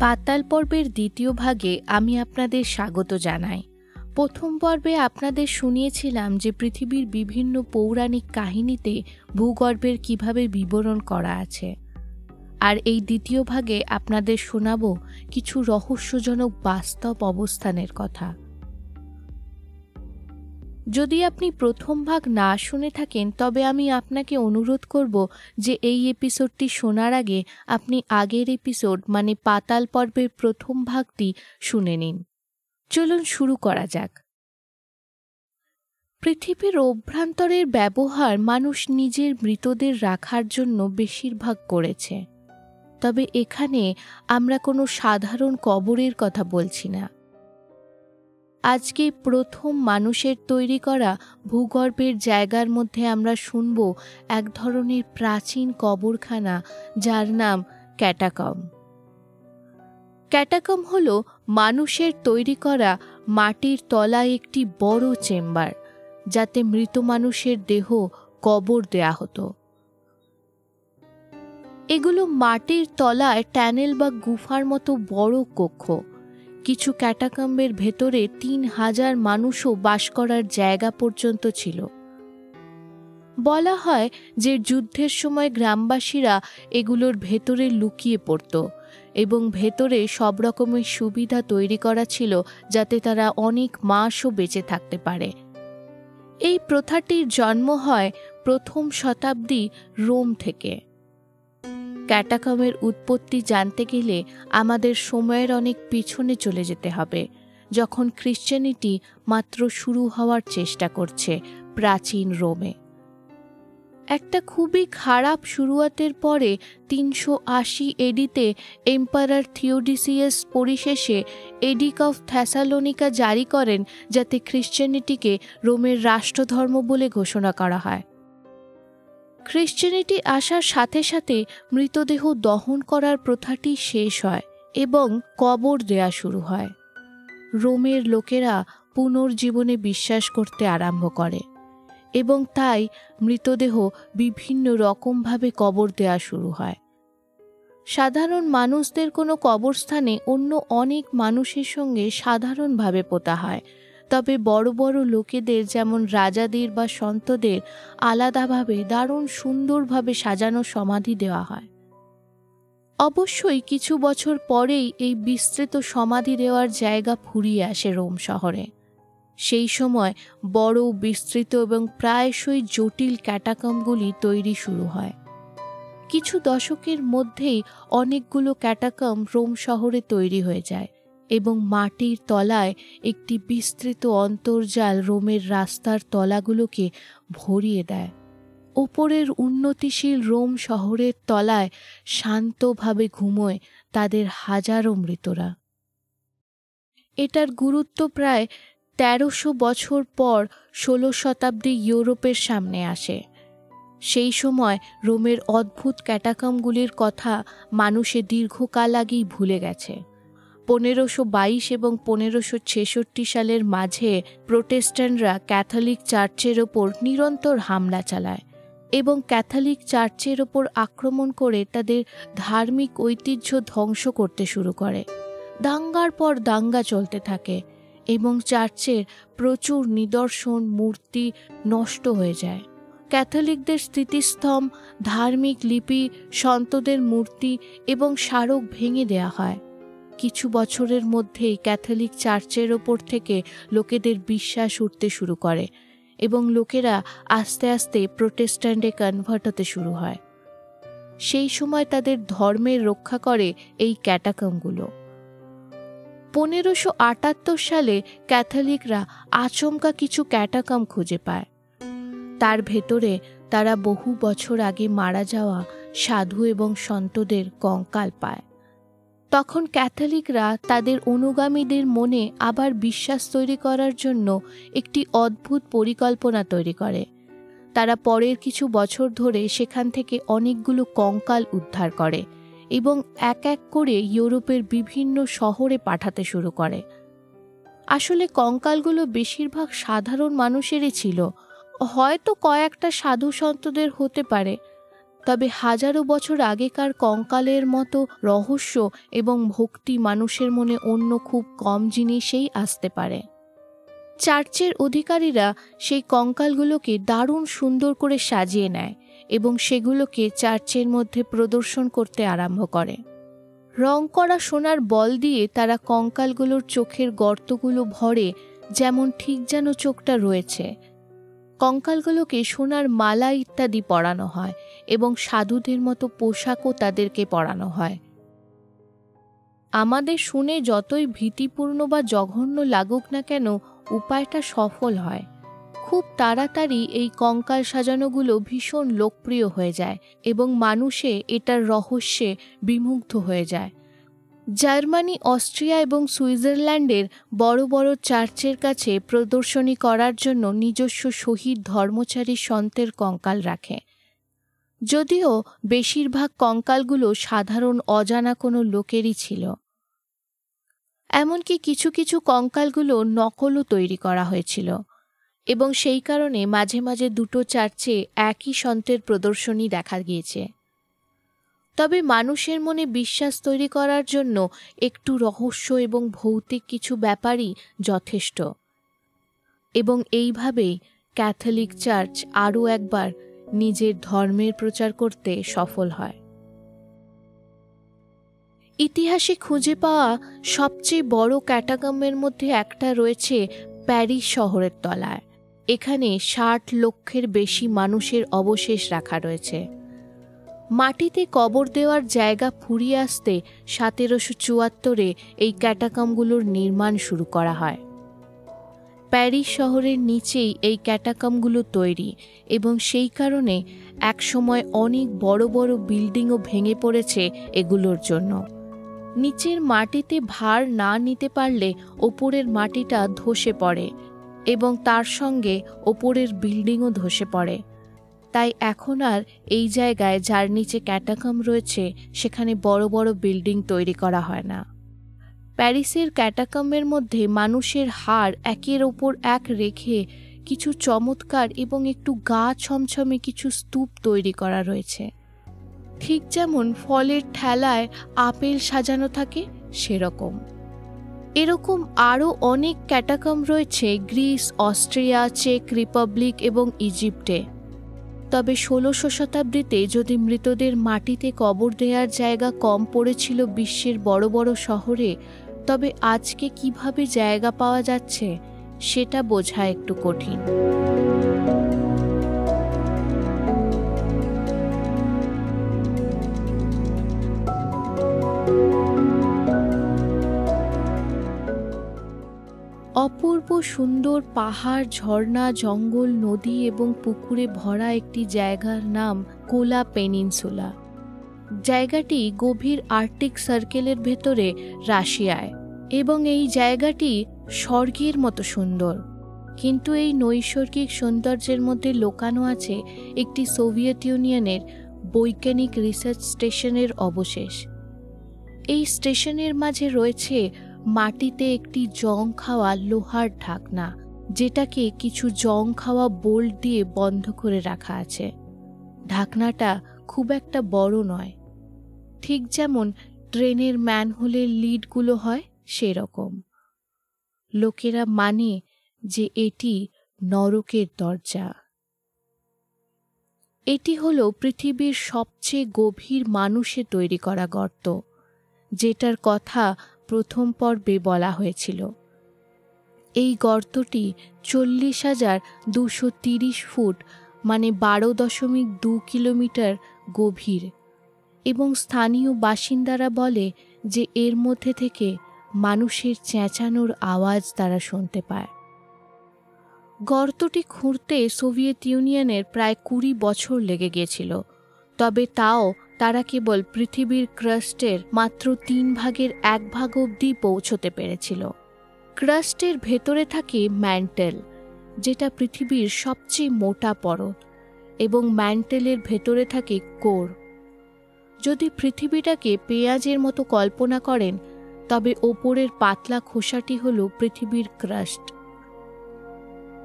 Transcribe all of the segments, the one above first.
পাতাল পর্বের দ্বিতীয় ভাগে আমি আপনাদের স্বাগত জানাই। প্রথম পর্বে আপনাদের শুনিয়েছিলাম যে পৃথিবীর বিভিন্ন পৌরাণিক কাহিনীতে ভূগর্ভের কীভাবে বিবরণ করা আছে। আর এই দ্বিতীয় ভাগে আপনাদের শোনাব কিছু রহস্যজনক বাস্তব অবস্থানের কথা। যদি আপনি প্রথম ভাগ না শুনে থাকেন, তবে আমি আপনাকে অনুরোধ করব যে এই এপিসোডটি শোনার আগে আপনি আগের এপিসোড মানে পাতাল পর্বের প্রথম ভাগটি শুনে নিন। চলুন শুরু করা যাক। পৃথিবীর অভ্যন্তরের ব্যবহার মানুষ নিজের মৃতদের রাখার জন্য বেশিরভাগ করেছে। তবে এখানে আমরা কোনো সাধারণ কবরের কথা বলছি না। আজকে প্রথম মানুষের তৈরি করা ভূগর্ভের জায়গার মধ্যে আমরা শুনব এক ধরনের প্রাচীন কবরখানা যার নাম ক্যাটাকম। ক্যাটাকম হল মানুষের তৈরি করা মাটির তলায় একটি বড় চেম্বার, যাতে মৃত মানুষের দেহ কবর দেয়া হতো। এগুলো মাটির তলায় ট্যানেল বা গুফার মতো বড় কক্ষ। কিছু ক্যাটাকাম্বের ভেতরে তিন হাজার মানুষও বাস করার জায়গা পর্যন্ত ছিল। বলা হয় যে যুদ্ধের সময় গ্রামবাসীরা এগুলোর ভেতরে লুকিয়ে পড়ত এবং ভেতরে সব রকমের সুবিধা তৈরি করা ছিল যাতে তারা অনেক মাসও বেঁচে থাকতে পারে। এই প্রথাটির জন্ম হয় প্রথম শতাব্দী রোম থেকে। ক্যাটাকমের উৎপত্তি জানতে গেলে আমাদের সময়ের অনেক পিছনে চলে যেতে হবে। যখন খ্রিশ্চানিটি মাত্র শুরু হওয়ার চেষ্টা করছে প্রাচীন রোমে। একটা খুবই খারাপ শুরুয়াতের পরে তিনশো আশি এডিতে এম্পারার থিওডিসিয়াস পরিশেষে এডিক অফ থ্যাসালোনিকা জারি করেন, যাতে খ্রিশ্চানিটিকে রোমের রাষ্ট্রধর্ম বলে ঘোষণা করা হয়। খ্রিশ্চানিটি আসার সাথে সাথে মৃতদেহ দহন করার প্রথাটি শেষ হয় এবং কবর দেয়া শুরু হয়। রোমের লোকেরা পুনর্জীবনে বিশ্বাস করতে আরম্ভ করে এবং তাই মৃতদেহ বিভিন্ন রকমভাবে কবর দেয়া শুরু হয়। সাধারণ মানুষদের কোনো কবরস্থানে অন্য অনেক মানুষের সঙ্গে সাধারণভাবে পোতা হয়। তবে বড় বড় লোকেদের যেমন রাজাদের বা সন্তদের আলাদাভাবে দারুণ সুন্দরভাবে সাজানো সমাধি দেওয়া হয়। অবশ্যই কিছু বছর পরেই এই বিস্তৃত সমাধি দেওয়ার জায়গা ফুরিয়ে আসে রোম শহরে। সেই সময় বড়, বিস্তৃত এবং প্রায়শই জটিল ক্যাটাকমগুলি তৈরি শুরু হয়। কিছু দশকের মধ্যেই অনেকগুলো ক্যাটাকম রোম শহরে তৈরি হয়ে যায়। এবং মাটির তলায় একটি বিস্তৃত অন্তর্জাল রোমের রাস্তার তলাগুলোকে ভরিয়ে দেয়। ওপরের উন্নতিশীল রোম শহরের তলায় শান্তভাবে ঘুমোয় তাদের হাজারো মৃতরা। এটার গুরুত্ব প্রায় তেরোশো বছর পর ষোলো শতাব্দী ইউরোপের সামনে আসে। সেই সময় রোমের অদ্ভুত ক্যাটাকামগুলির কথা মানুষে দীর্ঘকাল আগেই ভুলে গেছে। পনেরোশো বাইশ এবং পনেরোশো ছেষট্টি সালের মাঝে প্রোটেস্ট্যান্টরা ক্যাথলিক চার্চের ওপর নিরন্তর হামলা চালায় এবং ক্যাথলিক চার্চের ওপর আক্রমণ করে তাদের ধার্মিক ঐতিহ্য ধ্বংস করতে শুরু করে। দাঙ্গার পর দাঙ্গা চলতে থাকে এবং চার্চের প্রচুর নিদর্শন, মূর্তি নষ্ট হয়ে যায়। ক্যাথলিকদের স্থিতিস্তম্ভ ধার্মিক লিপি, সন্তদের মূর্তি এবং স্মারক ভেঙে দেয়া হয়। কিছু বছরের মধ্যেই ক্যাথলিক চার্চের ওপর থেকে লোকেদের বিশ্বাস উঠতে শুরু করে এবং লোকেরা আস্তে আস্তে প্রোটেস্ট্যান্টে কনভার্ট হতে শুরু হয়। সেই সময় তাদের ধর্মের রক্ষা করে এই ক্যাটাকমগুলো পনেরোশো আটাত্তর সালে ক্যাথলিকরা আচমকা কিছু ক্যাটাকম খুঁজে পায়। তার ভেতরে তারা বহু বছর আগে মারা যাওয়া সাধু এবং সন্তদের কঙ্কাল পায়। তখন ক্যাথলিকরা তাদের অনুগামীদের মনে আবার বিশ্বাস তৈরি করার জন্য একটি অদ্ভুত পরিকল্পনা তৈরি করে। তারা পরের কিছু বছর ধরে সেখান থেকে অনেকগুলো কঙ্কাল উদ্ধার করে এবং এক এক করে ইউরোপের বিভিন্ন শহরে পাঠাতে শুরু করে। আসলে কঙ্কালগুলো বেশিরভাগ সাধারণ মানুষেরই ছিল। হয়তো কয়েকটা সাধু সন্তদের হতে পারে তবে হাজারো বছর আগেকার কঙ্কালের মতো রহস্য এবং ভক্তি মানুষের মনে অন্য খুব কম জিনিসেই আসতে পারে। চার্চের অধিকারীরা সেই কঙ্কালগুলোকে দারুণ সুন্দর করে সাজিয়ে নেয় এবং সেগুলোকে চার্চের মধ্যে প্রদর্শন করতে আরম্ভ করে। রং করা সোনার বল দিয়ে তারা কঙ্কালগুলোর চোখের গর্তগুলো ভরে, যেমন ঠিক যেন চোখটা রয়েছে কঙ্কালগুলোকে সোনার মালা ইত্যাদি পরানো হয় এবং সাধুদের মতো পোশাকও তাদেরকে পরানো হয়। আমাদের শুনে যতই ভীতিপূর্ণ বা জঘন্য লাগুক না কেন, উপায়টা সফল হয়। খুব তাড়াতাড়ি এই কঙ্কাল সাজানোগুলো ভীষণ লোকপ্রিয় হয়ে যায় এবং মানুষে এটার রহস্যে বিমুগ্ধ হয়ে যায়। জার্মানি, অস্ট্রিয়া এবং সুইজারল্যান্ডের বড় বড় চার্চের কাছে প্রদর্শনী করার জন্য নিজস্ব শহীদ ধর্মচারী সন্তের কঙ্কাল রাখে। যদিও বেশিরভাগ কঙ্কালগুলো সাধারণ অজানা কোনো লোকেরই ছিল। এমনকি কিছু কিছু কঙ্কালগুলো নকলও তৈরি করা হয়েছিল এবং সেই কারণে মাঝে মাঝে দুটো চার্চে একই সন্তের প্রদর্শনী দেখা গিয়েছে। তবে মানুষের মনে বিশ্বাস তৈরি করার জন্য একটু রহস্য এবং ভৌতিক কিছু ব্যাপারই যথেষ্ট। এবং এইভাবেই ক্যাথলিক চার্চ আরও একবার নিজের ধর্মের প্রচার করতে সফল হয়। ইতিহাসে খুঁজে পাওয়া সবচেয়ে বড় ক্যাটাগমের মধ্যে একটা রয়েছে প্যারিস শহরের তলায়। এখানে ষাট লক্ষের বেশি মানুষের অবশেষ রাখা রয়েছে। মাটিতে কবর দেওয়ার জায়গা ফুরিয়ে আসতে সতেরোশো চুয়াত্তরে এই ক্যাটাকামগুলোর নির্মাণ শুরু করা হয়। প্যারিস শহরের নিচেই এই ক্যাটাকামগুলো তৈরি এবং সেই কারণে একসময় অনেক বড় বড় বিল্ডিংও ভেঙে পড়েছে এগুলোর জন্য। নিচের মাটিতে ভার না নিতে পারলে ওপরের মাটিটা ধসে পড়ে এবং তার সঙ্গে ওপরের বিল্ডিংও ধসে পড়ে। তাই এখন আর এই জায়গায় যার নিচে ক্যাটাকম রয়েছে, সেখানে বড় বড় বিল্ডিং তৈরি করা হয় না। প্যারিসের ক্যাটাকমের মধ্যে মানুষের হাড় একের ওপর এক রেখে কিছু চমৎকার এবং একটু গা ছমছমে কিছু স্তূপ তৈরি করা রয়েছে। ঠিক যেমন ফলের ঠেলায় আপেল সাজানো থাকে, সেরকম। এরকম আরও অনেক ক্যাটাকম রয়েছে গ্রিস, অস্ট্রিয়া, চেক রিপাবলিক এবং ইজিপ্টে। তবে ষোলোশো শতাব্দীতে যদি মৃতদের মাটিতে কবর দেয়ার জায়গা কম পড়েছিল বিশ্বের বড় বড় শহরে, তবে আজকে কীভাবে জায়গা পাওয়া যাচ্ছে, সেটা বোঝা একটু কঠিন। অপূর্ব সুন্দর পাহাড়, ঝর্ণা, জঙ্গল, নদী এবং পুকুরে ভরা একটি জায়গার নাম কোলা পেনিনসুলা। জায়গাটি গভীর আর্টিক সার্কেলের ভেতরে রাশিয়ায় এবং এই জায়গাটি স্বর্গের মতো সুন্দর। কিন্তু এই নৈসর্গিক সৌন্দর্যের মধ্যে লোকানো আছে একটি সোভিয়েত ইউনিয়নের বৈজ্ঞানিক রিসার্চ স্টেশনের অবশেষ। এই স্টেশনের মাঝে রয়েছে মাটিতে একটি জং খাওয়া লোহার ঢাকনা, যেটাকে কিছু জং খাওয়া বোল্ট দিয়ে বন্ধ করে রাখা আছে। ঢাকনাটা খুব একটা বড় নয়। ঠিক যেমন ট্রেনের ম্যানহোলের লিডগুলো হয়, সেরকম। লোকেরা মানে যে এটি নরকের দরজা। এটি হলো পৃথিবীর সবচেয়ে গভীর মানুষে তৈরি করা গর্ত, যেটার কথা প্রথম পর্বে বলা হয়েছিল। এই গর্তটি চল্লিশ হাজার দুশো তিরিশ ফুট মানে বারো দশমিক দু কিলোমিটার গভীর এবং স্থানীয় বাসিন্দারা বলে যে এর মধ্যে থেকে মানুষের চেঁচানোর আওয়াজ তারা শুনতে পায়। গর্তটি খুঁড়তে সোভিয়েত ইউনিয়নের প্রায় কুড়ি বছর লেগে গিয়েছিল, তবে তাও তারা কেবল পৃথিবীর ক্রাস্টের মাত্র তিন ভাগের এক ভাগ অবধি পৌঁছতে পেরেছিল। ক্রাস্টের ভেতরে থাকে ম্যান্টেল, যেটা পৃথিবীর সবচেয়ে মোটা পরত, এবং ম্যান্টেলের ভেতরে থাকে কোর। যদি পৃথিবীটাকে পেঁয়াজের মতো কল্পনা করেন, তবে ওপরের পাতলা খোসাটি হল পৃথিবীর ক্রাস্ট।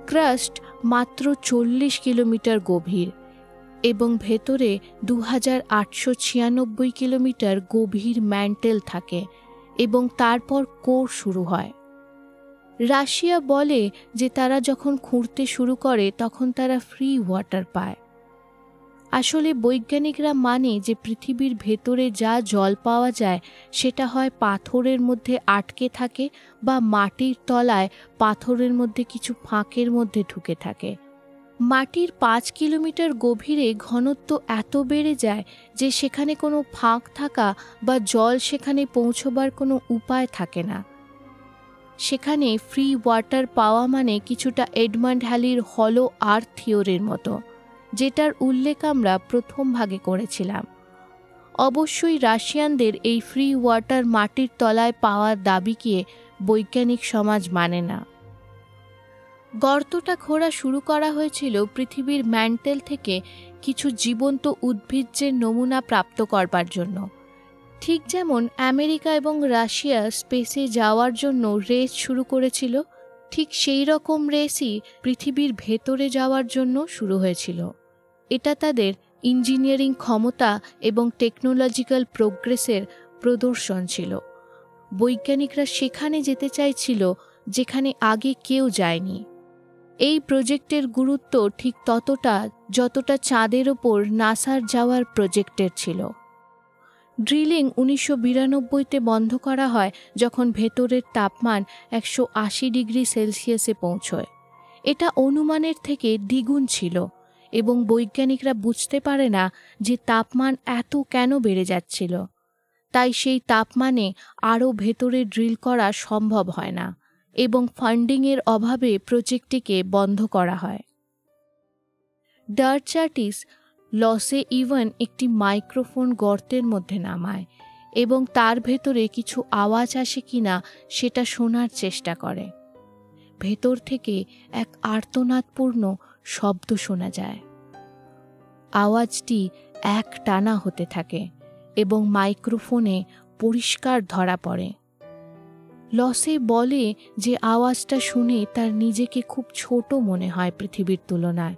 ক্রাস্ট মাত্র চল্লিশ কিলোমিটার গভীর এবং ভেতরে দু হাজার আটশো ছিয়ানব্বই কিলোমিটার গভীর ম্যান্টেল থাকে এবং তারপর কোর শুরু হয়। রাশিয়া বলে যে তারা যখন খুঁড়তে শুরু করে তখন তারা ফ্রি ওয়াটার পায়। আসলে বৈজ্ঞানিকরা মানে যে পৃথিবীর ভেতরে যা জল পাওয়া যায় সেটা হয় পাথরের মধ্যে আটকে থাকে বা মাটির তলায় পাথরের মধ্যে কিছু ফাঁকের মধ্যে ঢুকে থাকে। মাটির পাঁচ কিলোমিটার গভীরে ঘনত্ব এত বেড়ে যায় যে সেখানে কোনো ফাঁক থাকা বা জল সেখানে পৌঁছবার কোনো উপায় থাকে না। সেখানে ফ্রি ওয়াটার পাওয়া মানে কিছুটা এডমান্ড হ্যালির হলো আর্থ থিওরির মতো, যেটার উল্লেখ আমরা প্রথম ভাগে করেছিলাম। অবশ্যই রাশিয়ানদের এই ফ্রি ওয়াটার মাটির তলায় পাওয়ার দাবিকে বৈজ্ঞানিক সমাজ মানে না। গর্তটা খোঁড়া শুরু করা হয়েছিল পৃথিবীর ম্যান্টেল থেকে কিছু জীবন্ত উদ্ভিজ্জের নমুনা প্রাপ্ত করবার জন্য। ঠিক যেমন আমেরিকা এবং রাশিয়া স্পেসে যাওয়ার জন্য রেস শুরু করেছিল, ঠিক সেই রকম রেসই পৃথিবীর ভেতরে যাওয়ার জন্য শুরু হয়েছিল। এটা তাদের ইঞ্জিনিয়ারিং ক্ষমতা এবং টেকনোলজিক্যাল প্রোগ্রেসের প্রদর্শন ছিল। বৈজ্ঞানিকরা সেখানে যেতে চাইছিল, যেখানে আগে কেউ যায়নি। এই প্রজেক্টের গুরুত্ব ঠিক ততটা যতটা চাঁদের ওপর নাসার যাওয়ার প্রজেক্টের ছিল। ড্রিলিং উনিশশো বিরানব্বইতে বন্ধ করা হয় যখন ভেতরের তাপমান একশো আশি ডিগ্রি সেলসিয়াসে পৌঁছয়। এটা অনুমানের থেকে দ্বিগুণ ছিল এবং বৈজ্ঞানিকরা বুঝতে পারে না যে তাপমান এত কেন বেড়ে যাচ্ছিল। তাই সেই তাপমানে আরও ভেতরে ড্রিল করা সম্ভব হয় না। এবং ফান্ডিংয়ের অভাবে প্রজেক্টটিকে বন্ধ করা হয়। ডার্চার্টিস লসে ইভেন একটি মাইক্রোফোন গর্তের মধ্যে নামায় এবং তার ভেতরে কিছু আওয়াজ আসে কিনা সেটা শোনার চেষ্টা করে। ভেতর থেকে এক আর্তনাদপূর্ণ শব্দ শোনা যায়। আওয়াজটি এক টানা হতে থাকে এবং মাইক্রোফোনে পরিষ্কার ধরা পড়ে। লসে বলে যে আওয়াজটা শুনে তার নিজেকে খুব ছোট মনে হয় পৃথিবীর তুলনায়।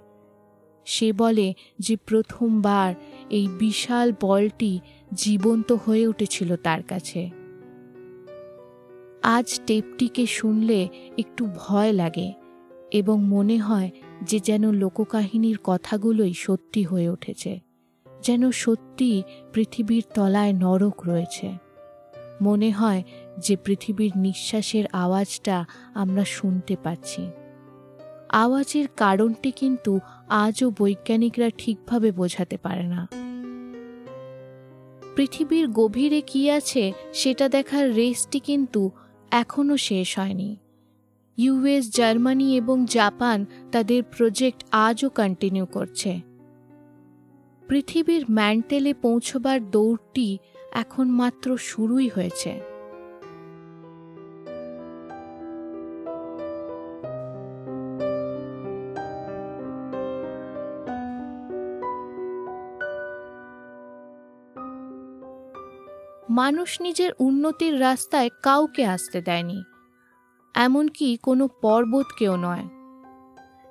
সে বলে যে প্রথমবার এই বিশাল বলটি জীবন্ত হয়ে উঠেছিল তার কাছে। আজ টেপটিকে শুনলে একটু ভয় লাগে এবং মনে হয় যে যেন লোককাহিনীর কথাগুলোই সত্যি হয়ে উঠেছে, যেন সত্যি পৃথিবীর তলায় নরক রয়েছে। মনে হয় যে পৃথিবীর নিঃশ্বাসের আওয়াজটা আমরা শুনতে পাচ্ছি। আওয়াজের কারণটি কিন্তু আজও বৈজ্ঞানিকরা ঠিকভাবে বোঝাতে পারে না। পৃথিবীর গভীরে কি আছে সেটা দেখার রেসটি কিন্তু এখনও শেষ হয়নি। ইউএস, জার্মানি এবং জাপান তাদের প্রজেক্ট আজও কন্টিনিউ করছে। পৃথিবীর ম্যান্টেলে পৌঁছবার দৌড়টি এখন মাত্র শুরুই হয়েছে। মানুষ নিজের উন্নতির রাস্তায় কাউকে আসতে দেয়নি। এমনকি কোনো পর্বতকেও নয়।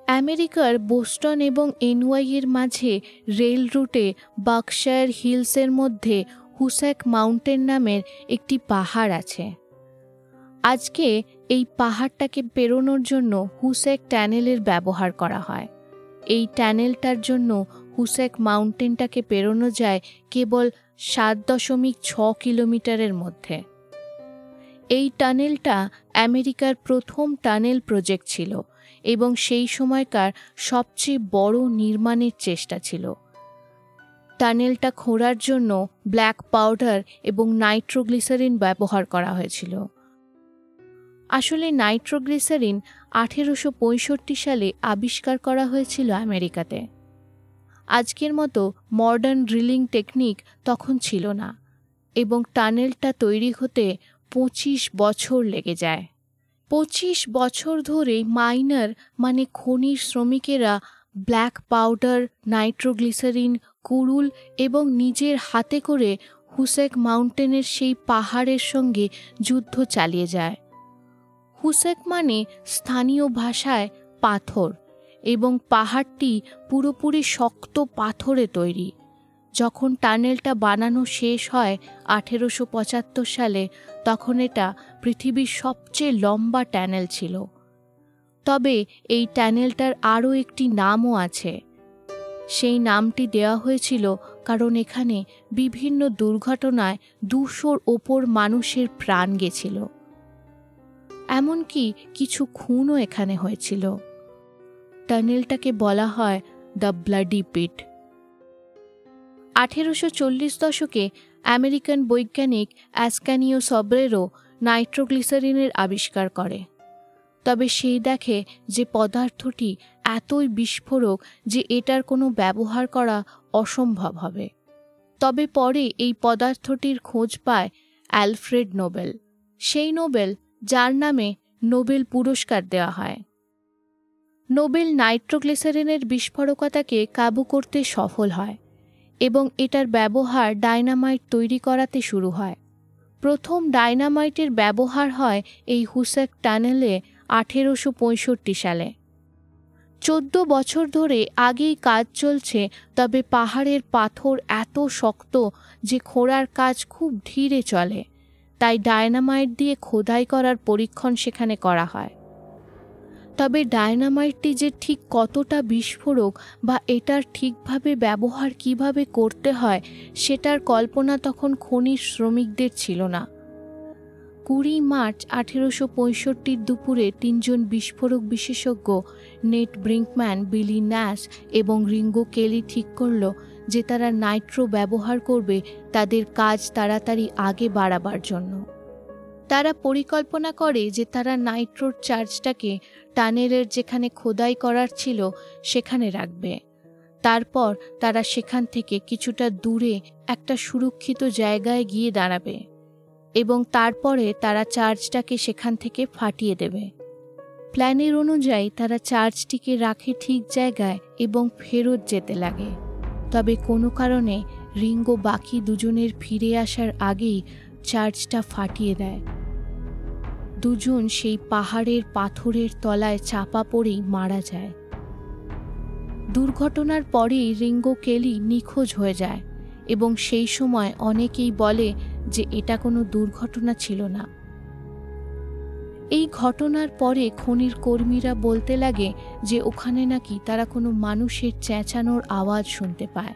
আমেরিকার বোস্টন এবং এনওয়াইয়ের মাঝে রেল রুটে বাক্সায়ার হিলসের মধ্যে হুস্যাক মাউন্টেন নামের একটি পাহাড় আছে। আজকে এই পাহাড়টাকে পেরোনোর জন্য হুস্যাক ট্যানেলের ব্যবহার করা হয়। এই ট্যানেলটার জন্য হুস্যাক মাউন্টেনটাকে পেরোনো যায় কেবল সাত দশমিক ছ কিলোমিটারের মধ্যে। এই টানেলটা আমেরিকার প্রথম টানেল প্রজেক্ট ছিল এবং সেই সময়কার সবচেয়ে বড় নির্মাণের চেষ্টা ছিল। টানেলটা খোঁড়ার জন্য ব্ল্যাক পাউডার এবং নাইট্রোগ্লিসারিন ব্যবহার করা হয়েছিল। আসলে নাইট্রোগ্লিসারিন আঠেরোশো পঁয়ষট্টি সালে আবিষ্কার করা হয়েছিল আমেরিকাতে। আজকের মতো মডার্ন ড্রিলিং টেকনিক তখন ছিল না এবং টানেলটা তৈরি হতে পঁচিশ বছর লেগে যায়। পঁচিশ বছর ধরে মাইনার মানে খনির শ্রমিকেরা ব্ল্যাক পাউডার, নাইট্রোগ্লিসারিন কুরুল এবং নিজের হাতে করে হুসেক মাউন্টেনের সেই পাহাড়ের সঙ্গে যুদ্ধ চালিয়ে যায়। হুসেক মানে স্থানীয় ভাষায় পাথর এবং পাহাড়টি পুরোপুরি শক্ত পাথরে তৈরি। যখন টানেলটা বানানো শেষ হয় আঠেরোশো পঁচাত্তর সালে, তখন এটা পৃথিবীর সবচেয়ে লম্বা ট্যানেল ছিল। তবে এই ট্যানেলটার আরও একটি নামও আছে। সেই নামটি দেওয়া হয়েছিল কারণ এখানে বিভিন্ন দুর্ঘটনায় দুশোর ওপর মানুষের প্রাণ গেছিল। এমনকি কিছু খুনও এখানে হয়েছিল। টানেলটাকে বলা হয় দ্য ব্লাডি পিট। আঠেরোশো চল্লিশ দশকে আমেরিকান বৈজ্ঞানিক অ্যাসকানিও সব্রেরো নাইট্রোগ্লিসারিনের আবিষ্কার করে। তবে সেই দেখে যে পদার্থটি এতই বিস্ফোরক যে এটার কোনো ব্যবহার করা অসম্ভব হবে। তবে পরে এই পদার্থটির খোঁজ পায় অ্যালফ্রেড নোবেল। সেই নোবেল যার নামে নোবেল পুরস্কার দেওয়া হয়। নোবেল নাইট্রোগ্লিসারিনের বিস্ফোরকতাকে কাবু করতে সফল হয় এবং এটার ব্যবহার ডায়নামাইট তৈরি করাতে শুরু হয়। প্রথম ডায়নামাইটের ব্যবহার হয় এই হুসেক টানেলে আঠেরোশো পঁয়ষট্টি সালে। চোদ্দ বছর ধরে আগেই কাজ চলছে, তবে পাহাড়ের পাথর এত শক্ত যে খোঁড়ার কাজ খুব ধীরে চলে। তাই ডায়নামাইট দিয়ে খোদাই করার পরীক্ষণ সেখানে করা হয়। তবে ডায়নামাইটটি যে ঠিক কতটা বিস্ফোরক বা এটার ঠিকভাবে ব্যবহার কীভাবে করতে হয়, সেটার কল্পনা তখন খনির শ্রমিকদের ছিল না। কুড়ি মার্চ আঠেরোশো পঁয়ষট্টির দুপুরে তিনজন বিস্ফোরক বিশেষজ্ঞ নেট ব্রিঙ্কম্যান, বিলি ন্যাস এবং রিঙ্গো কেলি ঠিক করল যে তারা নাইট্রো ব্যবহার করবে তাদের কাজ তাড়াতাড়ি আগে বাড়াবার জন্য। তারা পরিকল্পনা করে যে তারা নাইট্রোর চার্জটাকে টানেলের যেখানে খোদাই করার ছিল সেখানে রাখবে। তারপর তারা সেখান থেকে কিছুটা দূরে একটা সুরক্ষিত জায়গায় গিয়ে দাঁড়াবে। এবং তারপরে তারা চার্জটাকে সেখান থেকে ফাটিয়ে দেবে। প্ল্যানের অনুযায়ী তারা চার্জটিকে রাখে ঠিক জায়গায় এবং ফেরত যেতে লাগে। তবে কোনো কারণে রিঙ্গো বাকি দুজনের ফিরে আসার আগেই চার্জটা ফাটিয়ে দেয়। দুজন সেই পাহাড়ের পাথরের তলায় চাপা পড়েই মারা যায়। দুর্ঘটনার পরেই রিঙ্গো কেলি নিখোঁজ হয়ে যায় এবং সেই সময় অনেকেই বলে যে এটা কোনো দুর্ঘটনা ছিল না। এই ঘটনার পরে খনির কর্মীরা বলতে লাগে যে ওখানে নাকি তারা কোনো মানুষের চেঁচানোর আওয়াজ শুনতে পায়।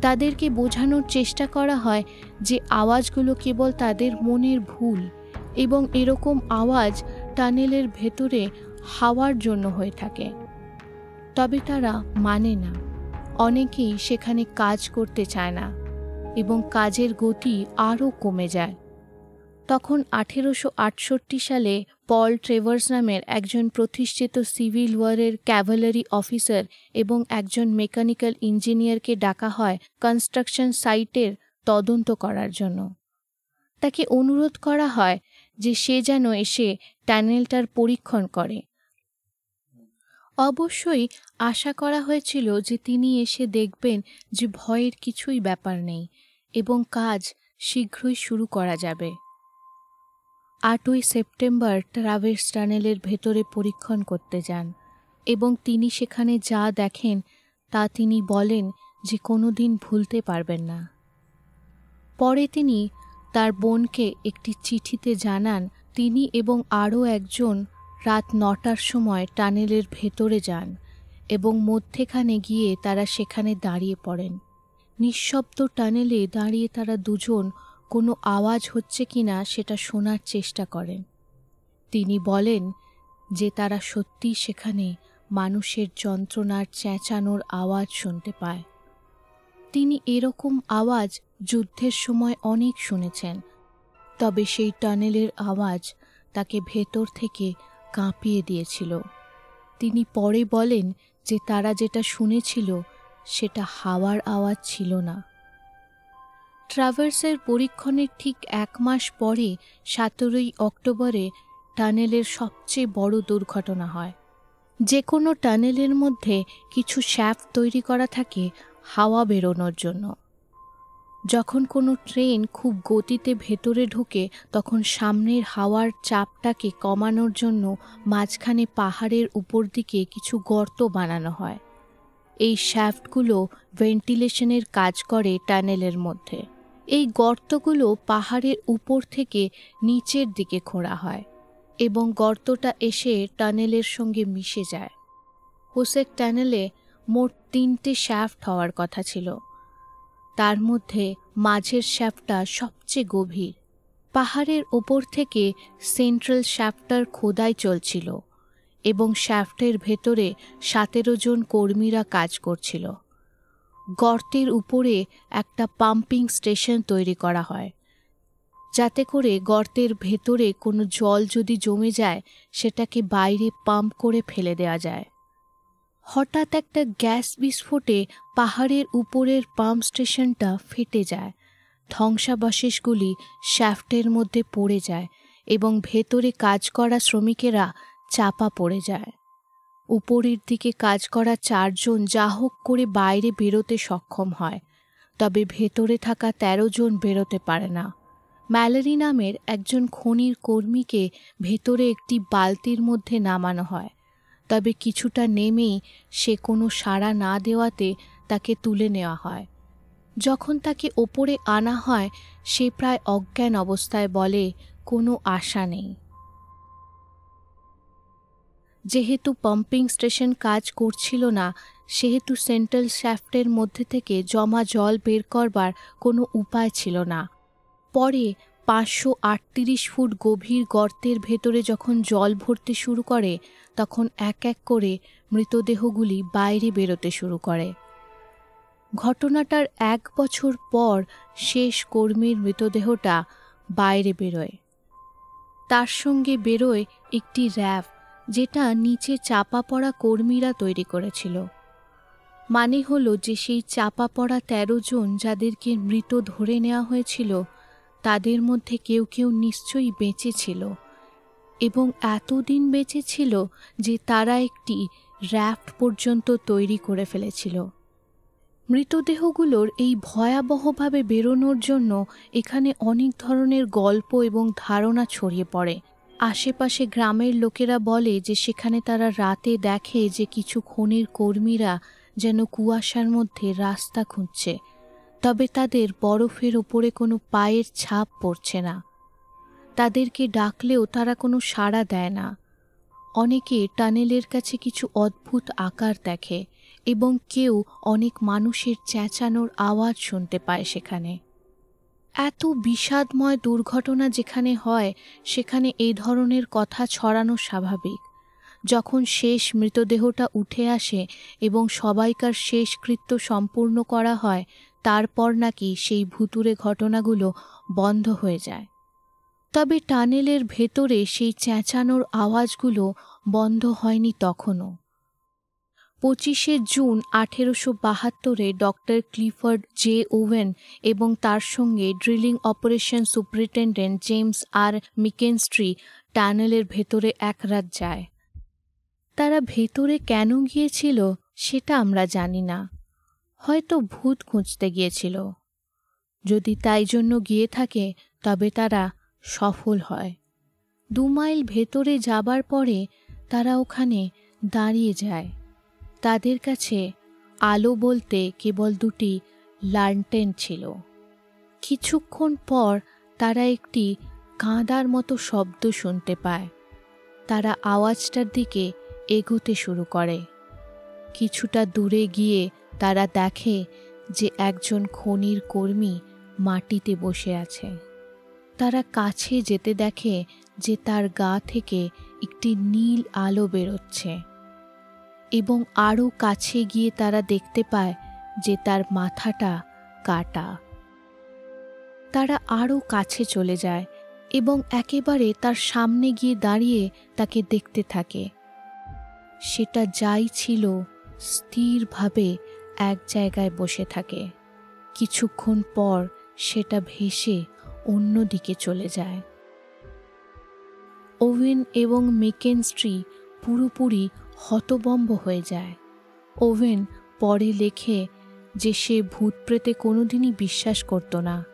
তাদেরকে বোঝানোর চেষ্টা করা হয় যে আওয়াজগুলো কেবল তাদের মনের ভুল এবং এরকম আওয়াজ টানেলের ভেতরে হাওয়ার জন্য হয়ে থাকে। তবে তারা মানে না। অনেকেই সেখানে কাজ করতে চায় না। এবং কাজের গতি আরও কমে যায়। তখন আঠেরোশো আটষট্টি সালে পল ট্রেভার্স নামের একজন প্রতিষ্ঠিত সিভিল ওয়ারের ক্যাভালারি অফিসার এবং একজন মেকানিক্যাল ইঞ্জিনিয়ারকে ডাকা হয় কনস্ট্রাকশন সাইটের তদন্ত করার জন্য। তাকে অনুরোধ করা হয় যে সে যেন এসে ট্যানেলটার পরীক্ষণ করে। অবশ্যই আশা করা হয়েছিল যে তিনি এসে দেখবেন যে ভয়ের কিছুই ব্যাপার নেই। এবং কাজ শীঘ্রই শুরু করা যাবে। আটই সেপ্টেম্বর ট্রাভের্স টানেলের ভেতরে পরীক্ষণ করতে যান এবং তিনি সেখানে যা দেখেন তা তিনি বলেন যে কোনো দিন ভুলতে পারবেন না। পরে তিনি তার বোনকে একটি চিঠিতে জানান, তিনি এবং আরও একজন রাত নটার সময় টানেলের ভেতরে যান এবং মধ্যেখানে গিয়ে তারা সেখানে দাঁড়িয়ে পড়েন। নিঃশব্দ টানেলে দাঁড়িয়ে তারা দুজন কোনো আওয়াজ হচ্ছে কিনা সেটা শোনার চেষ্টা করেন। তিনি বলেন যে তারা সত্যি সেখানে মানুষের যন্ত্রণার চেঁচানোর আওয়াজ শুনতে পায়। তিনি এরকম আওয়াজ যুদ্ধের সময় অনেক শুনেছেন, তবে সেই টানেলের আওয়াজ তাকে ভেতর থেকে কাঁপিয়ে দিয়েছিল। তিনি পরে বলেন যে তারা যেটা শুনেছিল সেটা হাওয়ার আওয়াজ ছিল না। ট্রাভার্সের পরীক্ষণের ঠিক এক মাস পরে সতেরোই অক্টোবরে টানেলের সবচেয়ে বড় দুর্ঘটনা হয়। যে কোনো টানেলের মধ্যে কিছু শ্যাফ তৈরি করা থাকে হাওয়া বেরোনোর জন্য। যখন কোনো ট্রেন খুব গতিতে ভেতরে ঢুকে, তখন সামনের হাওয়ার চাপটাকে কমানোর জন্য মাঝখানে পাহাড়ের উপর দিকে কিছু গর্ত বানানো হয়। এই শ্যাফ্টগুলো ভেন্টিলেশনের কাজ করে টানেলের মধ্যে। এই গর্তগুলো পাহাড়ের উপর থেকে নিচের দিকে খোঁড়া হয় এবং গর্তটা এসে টানেলের সঙ্গে মিশে যায়। হোসেক টানেলে মোট তিনটে শ্যাফ্ট হওয়ার কথা ছিল। তার মধ্যে মাঝের শ্যাফটটা সবচেয়ে গভীর। পাহাড়ের ওপর থেকে সেন্ট্রাল শ্যাফটার খোদাই চলছিল। এবং শ্যাফটের ভেতরে সতেরো জন কর্মীরা কাজ করছিল। গর্তের উপরে একটা পাম্পিং স্টেশন তৈরি করা হয়। যাতে করে গর্তের ভেতরে কোনো জল যদি জমে যায়, সেটাকে বাইরে পাম্প করে ফেলে দেওয়া যায়। হঠাৎ একটা গ্যাস বিস্ফোটে পাহাড়ের উপরের পাম্প স্টেশনটা ফেটে যায়। ধ্বংসাবশেষগুলি শ্যাফটের মধ্যে পড়ে যায় এবং ভেতরে কাজ করা শ্রমিকেরা চাপা পড়ে যায়। উপরের দিকে কাজ করা চারজন যা হোক করে বাইরে বেরোতে সক্ষম হয়, তবে ভেতরে থাকা ১৩ জন বেরোতে পারে না। ম্যালেরি নামের একজন খনির কর্মীকে ভেতরে একটি বালতির মধ্যে নামানো হয়, তবে কিছুটা নেমেই সে কোনো সাড়া না দেওয়াতে তাকে তুলে নেওয়া হয়। যখন তাকে ওপরে আনা হয়, সে প্রায় অজ্ঞান অবস্থায় বলে, কোনো আশা নেই। যেহেতু পাম্পিং স্টেশন কাজ করছিল না, সেহেতু সেন্ট্রাল শ্যাফটের মধ্যে থেকে জমা জল বের করবার কোনো উপায় ছিল না। পরে পাঁচশো আটত্রিশ ফুট গভীর গর্তের ভেতরে যখন জল ভরতে শুরু করে, তখন এক এক করে মৃতদেহগুলি বাইরে বেরোতে শুরু করে। ঘটনাটার এক বছর পর শেষ কর্মীর মৃতদেহটা বাইরে বেরোয়। তার সঙ্গে বেরোয় একটি র্যাফ। যেটা নিচে চাপা পড়া কর্মীরা তৈরি করেছিল। মানে হলো যে সেই চাপা পড়া তেরো জন যাদেরকে মৃত ধরে নেওয়া হয়েছিল, তাদের মধ্যে কেউ কেউ নিশ্চয়ই বেঁচে ছিল। এবং এতদিন বেঁচে ছিল যে তারা একটি র্যাফট পর্যন্ত তৈরি করে ফেলেছিল। মৃতদেহগুলোর এই ভয়াবহভাবে বেরোনোর জন্য এখানে অনেক ধরনের গল্প এবং ধারণা ছড়িয়ে পড়ে। আশেপাশে গ্রামের লোকেরা বলে যে সেখানে তারা রাতে দেখে যে কিছু খনির কর্মীরা যেন কুয়াশার মধ্যে রাস্তা খুঁজছে। তবে তাদের বরফের ওপরে কোনো পায়ের ছাপ পড়ছে না। তাদেরকে ডাকলেও তারা কোনো সাড়া দেয় না। অনেকে টানেলের কাছে কিছু অদ্ভুত আকার দেখে এবং কেউ অনেক মানুষের চেঁচানোর আওয়াজ শুনতে পায় সেখানে। এত বিষাদময় দুর্ঘটনা যেখানে হয়, সেখানে এই ধরনের কথা ছড়ানো স্বাভাবিক। যখন শেষ মৃতদেহটা উঠে আসে এবং সবাইকার শেষকৃত্য সম্পূর্ণ করা হয়, তারপর নাকি সেই ভুতুরে ঘটনাগুলো বন্ধ হয়ে যায়। তবে টানেলের ভেতরে সেই চেঁচানোর আওয়াজগুলো বন্ধ হয়নি তখনও। পঁচিশে জুন আঠেরোশো বাহাত্তরে ডক্টর ক্লিফার্ড জে ওভেন এবং তার সঙ্গে drilling operation superintendent James R McKinstry টানেলের ভেতরে এক রাত যায়। তারা ভেতরে কেন গিয়েছিল সেটা আমরা জানি না। হয়তো ভূত খুঁজতে গিয়েছিল। যদি তাই জন্য গিয়ে থাকে, তবে তারা সফল হয়। দু মাইল ভেতরে যাবার পরে তারা ওখানে দাঁড়িয়ে যায়। তাদের কাছে আলো বলতে কেবল দুটি লান্টেন ছিল। কিছুক্ষণ পর তারা একটি কাঁদার মতো শব্দ শুনতে পায়। তারা আওয়াজটার দিকে এগোতে শুরু করে। কিছুটা দূরে গিয়ে তারা দেখে যে একজন খনির কর্মী মাটিতে বসে আছে। তারা কাছে যেতে দেখে যে তার গা থেকে একটি নীল আলো বেরোচ্ছে। এবং আরও কাছে গিয়ে তারা দেখতে পায় যে তার মাথাটা কাটা। তারা আরও কাছে চলে যায় এবং একেবারে তার সামনে গিয়ে দাঁড়িয়ে তাকে দেখতে থাকে। সেটা যাই ছিল, স্থিরভাবে এক জায়গায় বসে থাকে। কিছুক্ষণ পর সেটা ভেসে অন্যদিকে চলে যায়। ওভেন এবং মেকেনস্ট্রি পুরোপুরি হতবম্ব হয়ে যায়। ওভেন পরে লেখে যে সে ভূত প্রেতে কোনোদিনই বিশ্বাস করত না।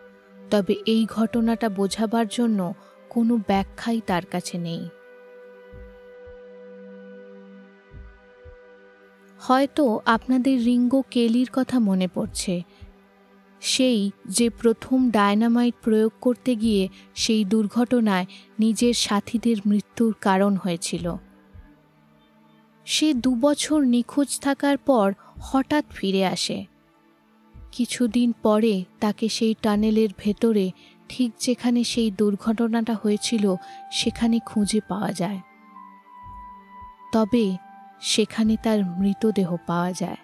তবে এই ঘটনাটা বোঝাবার জন্য কোনো ব্যাখ্যাই তার কাছে নেই। হয়তো আপনাদের রিঙ্গো কেলির কথা মনে পড়ছে। সেই যে প্রথম ডায়নামাইট প্রয়োগ করতে গিয়ে সেই দুর্ঘটনায় নিজের সাথীদের মৃত্যুর কারণ হয়েছিল। সে দুবছর নিখোঁজ থাকার পর হঠাৎ ফিরে আসে। কিছুদিন পরে তাকে সেই টানেলের ভেতরে, ঠিক যেখানে সেই দুর্ঘটনাটা হয়েছিল, সেখানে খুঁজে পাওয়া যায়। তবে সেখানে তার মৃতদেহ পাওয়া যায়।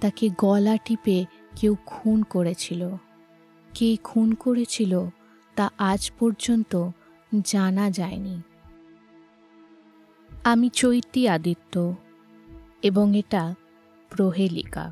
তাকে গলা টিপে কেউ খুন করেছিল। কে খুন করেছিল তা আজ পর্যন্ত জানা যায়নি। আমি চৈতি আদিত্য এবং এটা প্রহেলিকা।